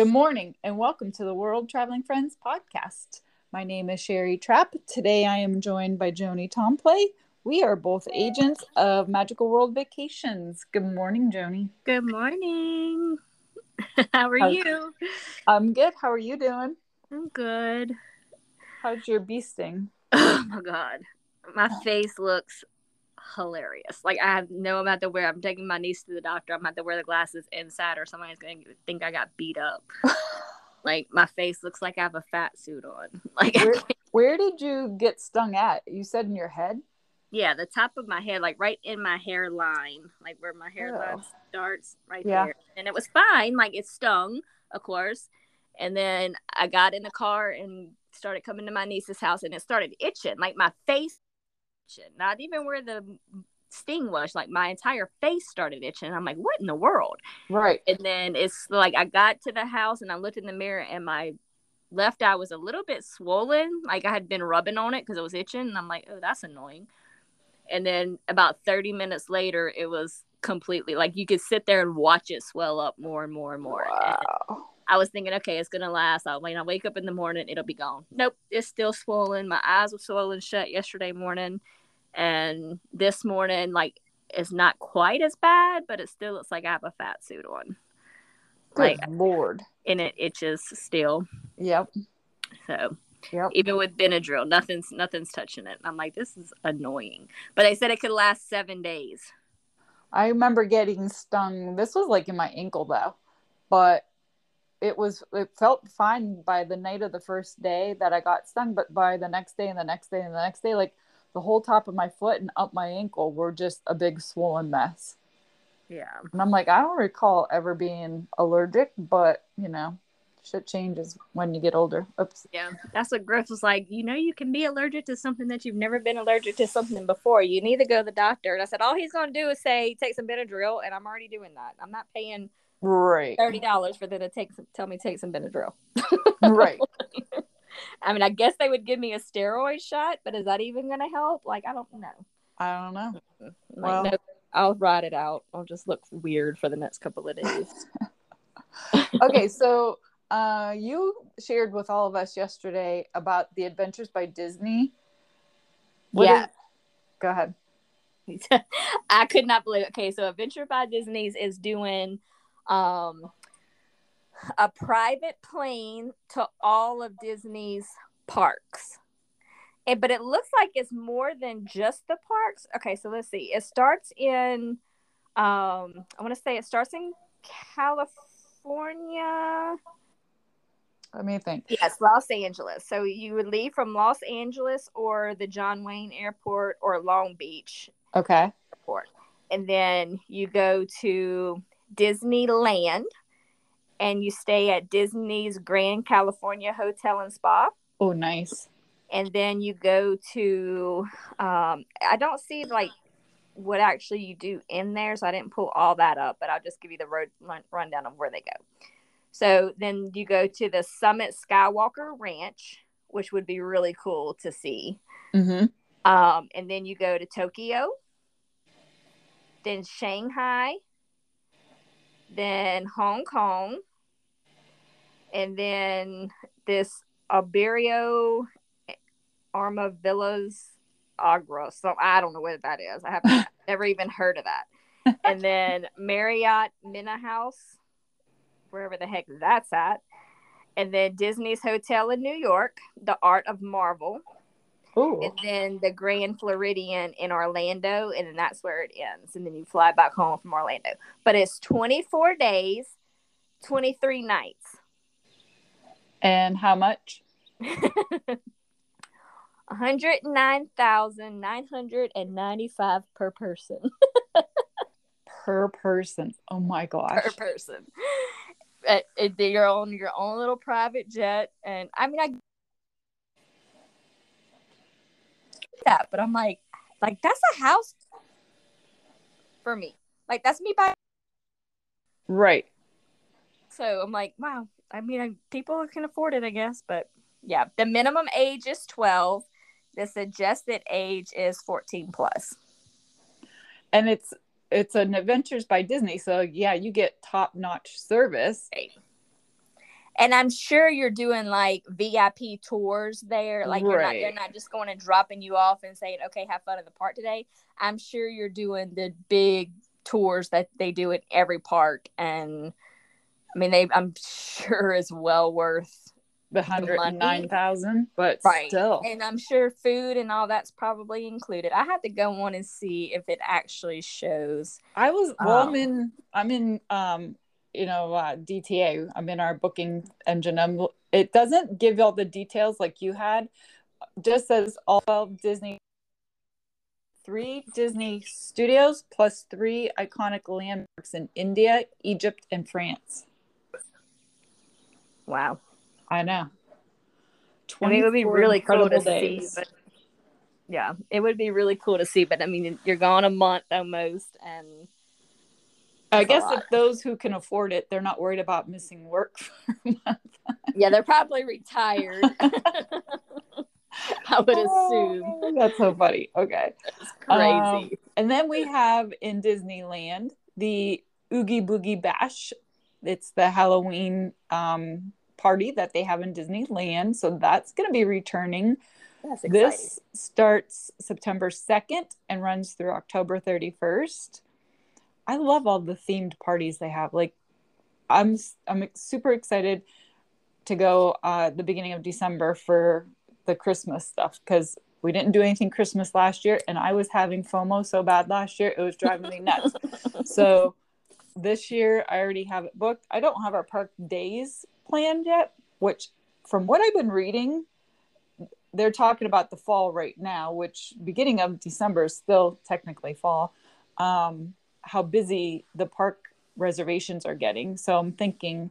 Good morning and welcome to the World Traveling Friends podcast. My name is Sherry Trapp. Today I am joined by Joni Tomplay. We are both agents of Magical World Vacations. Good morning, Joni. Good morning. How are How's- you? I'm good. How are you doing? I'm good. How's your beasting? Oh my god. My face looks hilarious. Like I have no I'm about to wear I'm taking my niece to the doctor. I'm about to wear the glasses inside or somebody's gonna think I got beat up. like my face looks like I have a fat suit on. Like Where, where did you get stung at? You said in your head? yeah, the top of my head, like right in my hairline, like where my hairline Oh. starts, right Yeah. there. And it was fine, like it stung, of course. And then I got in the car and started coming to my niece's house, and it started itching, like my face, itching. not even where the sting was, like my entire face started itching. I'm like, what in the world? Right. And then it's like I got to the house and I looked in the mirror, and my left eye was a little bit swollen, like I had been rubbing on it because it was itching. And I'm like, oh, that's annoying. And then about 30 minutes later, it was completely like you could sit there and watch it swell up more and more and more. And Wow. I was thinking, okay, it's gonna last. I'll when I wake up in the morning, it'll be gone. Nope, it's still swollen. My eyes were swollen shut yesterday morning, and this morning, like it's not quite as bad, but it still looks like I have a fat suit on, Good Like- Lord. and it itches still. Yep. So Yep. even with Benadryl, nothing's nothing's touching it. I'm like, this is annoying. But they said it could last seven days. I remember getting stung. This was like in my ankle though, but it was it felt fine by the night of the first day that I got stung, but by the next day and the next day and the next day, like the whole top of my foot and up my ankle were just a big swollen mess. Yeah. And I'm like, I don't recall ever being allergic, but you know, shit changes when you get older. Oops. Yeah, that's what Griff was like. You know, you can be allergic to something that you've never been allergic to something before. You need to go to the doctor. And I said, all he's going to do is say, take some Benadryl, and I'm already doing that. I'm not paying Right. thirty dollars for them to take some, tell me take some Benadryl. right. I mean, I guess they would give me a steroid shot, but is that even going to help? Like, I don't know. I don't know. Like, Well- no, I'll ride it out. I'll just look weird for the next couple of days. okay, so uh, you shared with all of us yesterday about the Adventures by Disney. What yeah. is- go ahead. I could not believe. It. Okay, so Adventure by Disney's is doing um a private plane to all of Disney's parks. And but it looks like it's more than just the parks. Okay, so let's see. It starts in um I want to say it starts in California. Let me think. Yes, Los Angeles. So you would leave from Los Angeles or the John Wayne Airport or Long Beach Okay. airport. And then you go to Disneyland and you stay at Disney's Grand Californian Hotel and Spa. Oh, nice. And then you go to, um, I don't see like what actually you do in there, so I didn't pull all that up, but I'll just give you the road run, rundown of where they go. So then you go to the Summit Skywalker Ranch, which would be really cool to see. Mm-hmm. Um, and then you go to Tokyo, then Shanghai, then Hong Kong, and then this Alberio Armavillas Agra. So I don't know what that is. I haven't never even heard of that. And then Marriott Mena House, wherever the heck that's at. And then Disney's Hotel in New York, The Art of Marvel Oh, and then the Grand Floridian in Orlando, and then that's where it ends. And then you fly back home from Orlando. But it's 24 days, 23 nights. and how much? 109,995 per person. Per person. Oh my gosh. per person. It, it, uh, you're on your own little private jet. And I mean, I that, but I'm like, like that's a house for me. Like that's me buying. Right. So I'm like, wow. I mean, I, people can afford it, I guess. But yeah, the minimum age is 12. The suggested age is 14 plus. And it's it's an Adventures by Disney, so yeah, you get top notch service. Right. And I'm sure you're doing like VIP tours there. Like you're not they're not just going and dropping you off and saying, "Okay, have fun at the park today." I'm sure you're doing the big tours that they do at every park, and I mean, they I'm sure is well worth the hundred and nine thousand, but right. still, and I'm sure food and all that's probably included. I had to go on and see if it actually shows. I was well. Um, I'm in. I'm in. Um, you know, uh, DTA. I'm in our booking engine. I'm, it doesn't give all the details like you had. Just says all Disney, three Disney studios plus three iconic landmarks in India, Egypt, and France. Wow. I know. I mean, it would be really cool to days. see. But yeah, it would be really cool to see. But I mean, you're gone a month almost, and I guess if those who can afford it, they're not worried about missing work for a month. yeah, they're probably retired. I would assume. Oh, that's so funny. Okay. That's crazy. Um, and then we have in Disneyland the Oogie Boogie Bash. It's the Halloween um, party that they have in Disneyland. So that's going to be returning. This starts September 2nd and runs through October 31st. I love all the themed parties they have. Like, I'm I'm super excited to go uh, the beginning of December for the Christmas stuff because we didn't do anything Christmas last year, and I was having FOMO so bad last year it was driving me nuts. so this year I already have it booked. I don't have our park days planned yet, which from what I've been reading, they're talking about the fall right now, which beginning of December is still technically fall. Um, how busy the park reservations are getting. So I'm thinking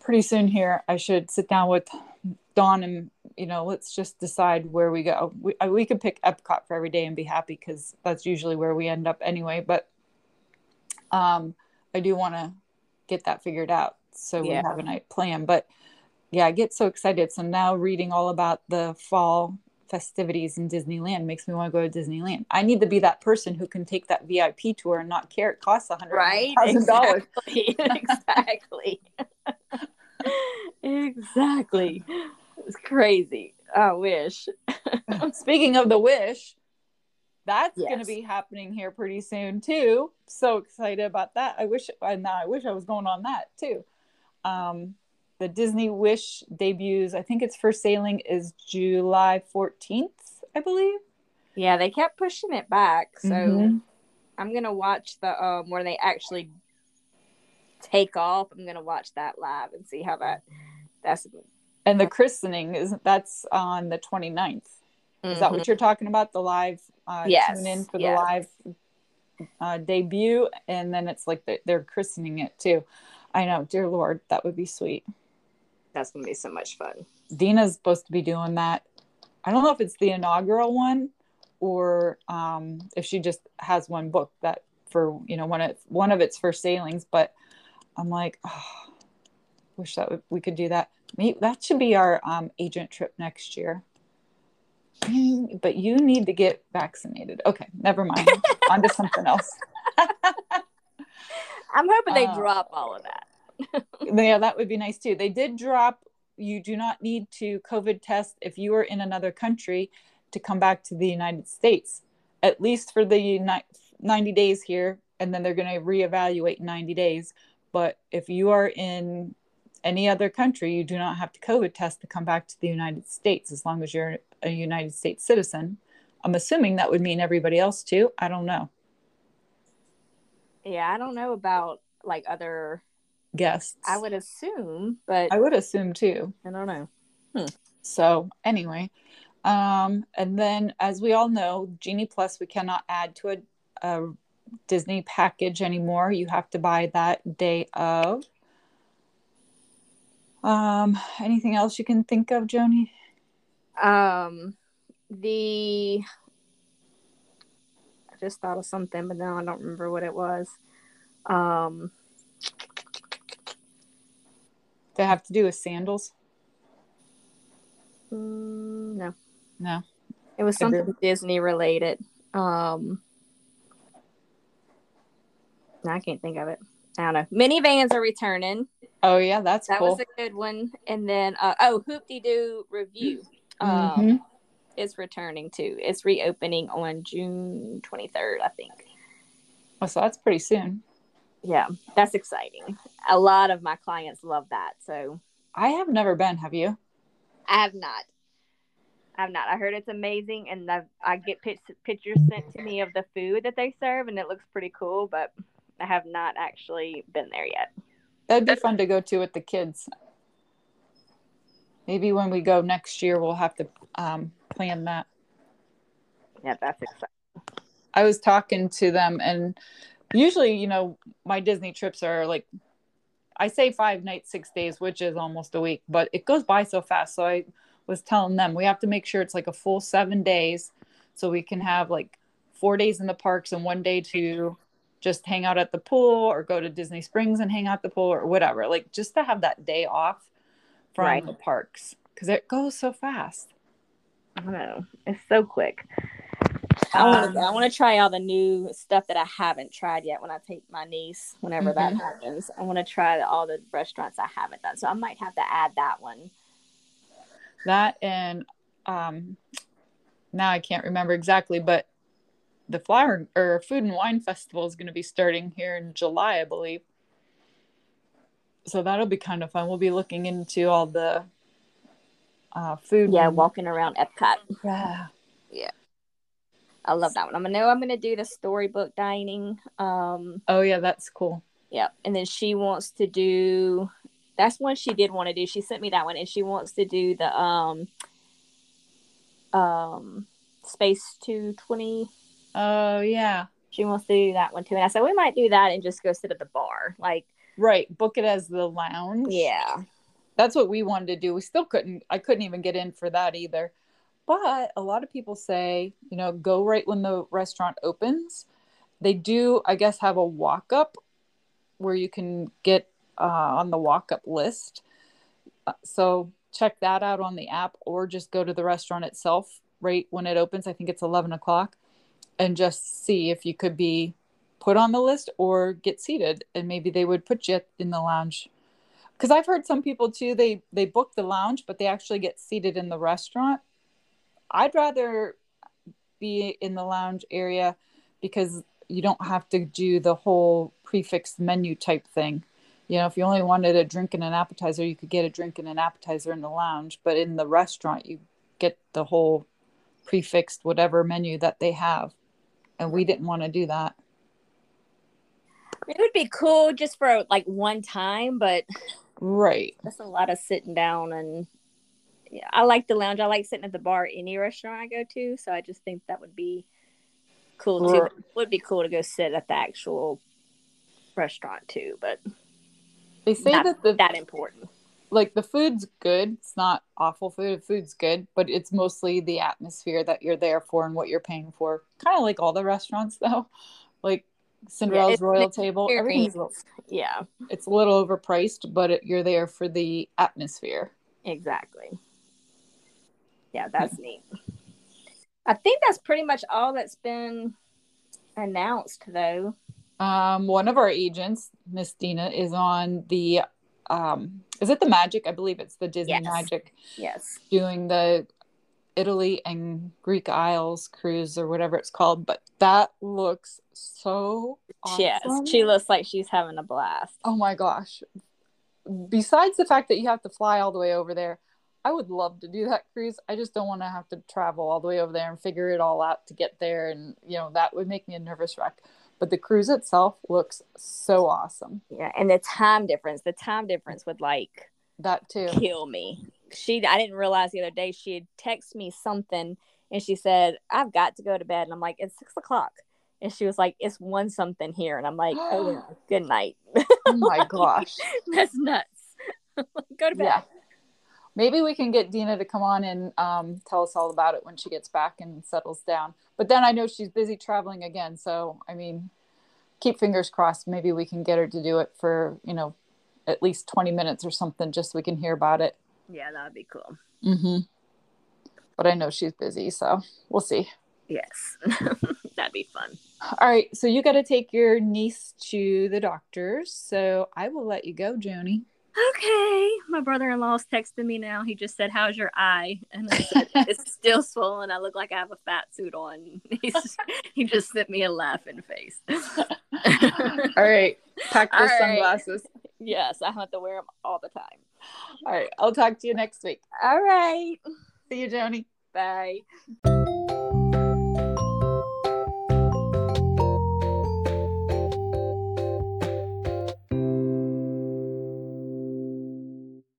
pretty soon here I should sit down with Dawn and you know let's just decide where we go. We we could pick Epcot for every day and be happy because that's usually where we end up anyway. But um, I do want to get that figured out so yeah. we have a night plan. But yeah, I get so excited. So now reading all about the fall festivities in Disneyland makes me want to go to Disneyland. I need to be that person who can take that VIP tour and not care it costs a hundred thousand dollars. Exactly. exactly. It's crazy. I wish. Speaking of the wish, that's yes. going to be happening here pretty soon too. So excited about that. I wish, and now I wish I was going on that too. Um, the Disney Wish debuts. I think its first sailing is July 14th, I believe. Yeah, they kept pushing it back. So mm-hmm. I'm gonna watch the um where they actually take off. I'm gonna watch that live and see how that that's and the christening is that's on the 29th. Mm-hmm. Is that what mm-hmm. you're talking about? The live uh yes. tune in for yes. the live uh, debut and then it's like the, they're christening it too. I know, dear Lord, that would be sweet. That's gonna be so much fun. Dina's supposed to be doing that. I don't know if it's the inaugural one or um, if she just has one book that for you know one of one of its first sailings. But I'm like, oh, wish that we could do that. Maybe that should be our um, agent trip next year. But you need to get vaccinated. Okay, never mind. On to something else. I'm hoping they uh, drop all of that. yeah, that would be nice too. They did drop you do not need to COVID test if you are in another country to come back to the United States, at least for the 90 days here. And then they're going to reevaluate 90 days. But if you are in any other country, you do not have to COVID test to come back to the United States as long as you're a United States citizen. I'm assuming that would mean everybody else too. I don't know. Yeah, I don't know about like other guests. I would assume, but I would assume too. I don't know. Hmm. So anyway, um, and then as we all know, Genie Plus we cannot add to a, a Disney package anymore. You have to buy that day of. Um, anything else you can think of, Joni? Um, the I just thought of something, but now I don't remember what it was. Um, they have to do with sandals? Mm, no. No. It was something Disney related. Um, I can't think of it. I don't know. Minnie Vans are returning. Oh yeah, that's that cool. was a good one. And then uh, oh, Hoop-Dee-Doo Revue. Um, Mhm. is returning too. It's reopening on June 23rd, I think. Oh, so that's pretty soon. Yeah, that's exciting. A lot of my clients love that. So I have never been. Have you? I have not. I have not. I heard it's amazing, and I've, I get pic- pictures sent to me of the food that they serve, and it looks pretty cool. But I have not actually been there yet. That'd be fun to go to with the kids. Maybe when we go next year, we'll have to um, plan that. Yeah, that's exciting. I was talking to them, and usually, you know, my Disney trips are like, I say five nights, six days, which is almost a week, but it goes by so fast. So I was telling them we have to make sure it's like a full seven days so we can have like four days in the parks and one day to just hang out at the pool or go to Disney Springs and hang out at the pool or whatever. Like just to have that day off from Right. the parks because it goes so fast. I don't know. It's so quick. I want to. I want to try all the new stuff that I haven't tried yet. When I take my niece, whenever that Mhm. happens, I want to try all the restaurants I haven't done. So I might have to add that one. that and um now i can't remember exactly but the flower or food and wine festival is going to be starting here in july i believe so that'll be kind of fun we'll be looking into all the uh food Yeah, and- walking around Epcot. Yeah. yeah I love that one. I'm gonna know I'm gonna do the storybook dining. Um, oh yeah that's cool yeah, and then she wants to do. That's one she did want to do. She sent me that one, and she wants to do the um, um, Space Two Twenty. oh yeah She wants to do that one too, and I said we might do that and just go sit at the bar. Like, right book it as the lounge yeah, that's what we wanted to do we still couldn't i couldn't even get in for that either but a lot of people say you know go right when the restaurant opens. They do i guess have a walk up where you can get uh, on the walk up list. Uh, so check that out on the app or just go to the restaurant itself right when it opens. I think it's 11 o'clock and just see if you could be put on the list or get seated and maybe they would put you in the lounge. Because i've heard some people too they they book the lounge but they actually get seated in the restaurant i'd rather be in the lounge area because you don't have to do the whole prefixed menu type thing. You know if you only wanted a drink and an appetizer you could get a drink and an appetizer in the lounge but in the restaurant you get the whole prefixed whatever menu that they have. And we didn't want to do that. It would be cool just for like one time, but right. that's a lot of sitting down and. Yeah, I like the lounge. I like sitting at the bar any restaurant I go to, so I just think that would be cool too. It would be cool to go sit at the actual restaurant too, but they say not that the that important. like the food's good. It's not awful food. The food's good, but it's mostly the atmosphere that you're there for and what you're paying for. Kind of like all the restaurants though. Like Cinderella's an Royal Table, everything's little- Yeah, it's a little overpriced, but it, you're there for the atmosphere. exactly. Yeah, that's neat. I think that's pretty much all that's been announced, though. Um, one of our agents, Miss Dina, is on the um, is it the Magic? I believe it's the Disney Yes. Magic Yes. doing the Italy and Greek Isles cruise or whatever it's called. But that looks so awesome. Yes. She looks like she's having a blast. oh my gosh. Besides the fact that you have to fly all the way over there, I would love to do that cruise. I just don't want to have to travel all the way over there and figure it all out to get there. And, you know, that would make me a nervous wreck. But the cruise itself looks so awesome. Yeah, and the time difference, the time difference would like That too. kill me. She, I didn't realize the other day she had texted me something, and she said, "I've got to go to bed," and I'm like, "It's six o'clock," and she was like, "It's one something here," and I'm like, "Oh, yeah, good night." Oh my gosh. That's nuts. go to bed. Yeah. Maybe we can get Dina to come on and um, tell us all about it when she gets back and settles down. But then I know she's busy traveling again. So, I mean, keep fingers crossed. Maybe we can get her to do it for, you know, at least 20 minutes or something just so we can hear about it. Yeah, that'd be cool. Mm-hmm. But I know she's busy. So we'll see. Yes, that'd be fun. All right. So you got to take your niece to the doctors. So I will let you go, Joni. Okay. My brother in law's texting me now. He just said, How's your eye? And I said, It's still swollen. I look like I have a fat suit on. He's, he just sent me a laughing face. All right. Pack your right. sunglasses. yes, I have to wear them all the time. All right. I'll talk to you next week. All right. See you, Joni. Bye.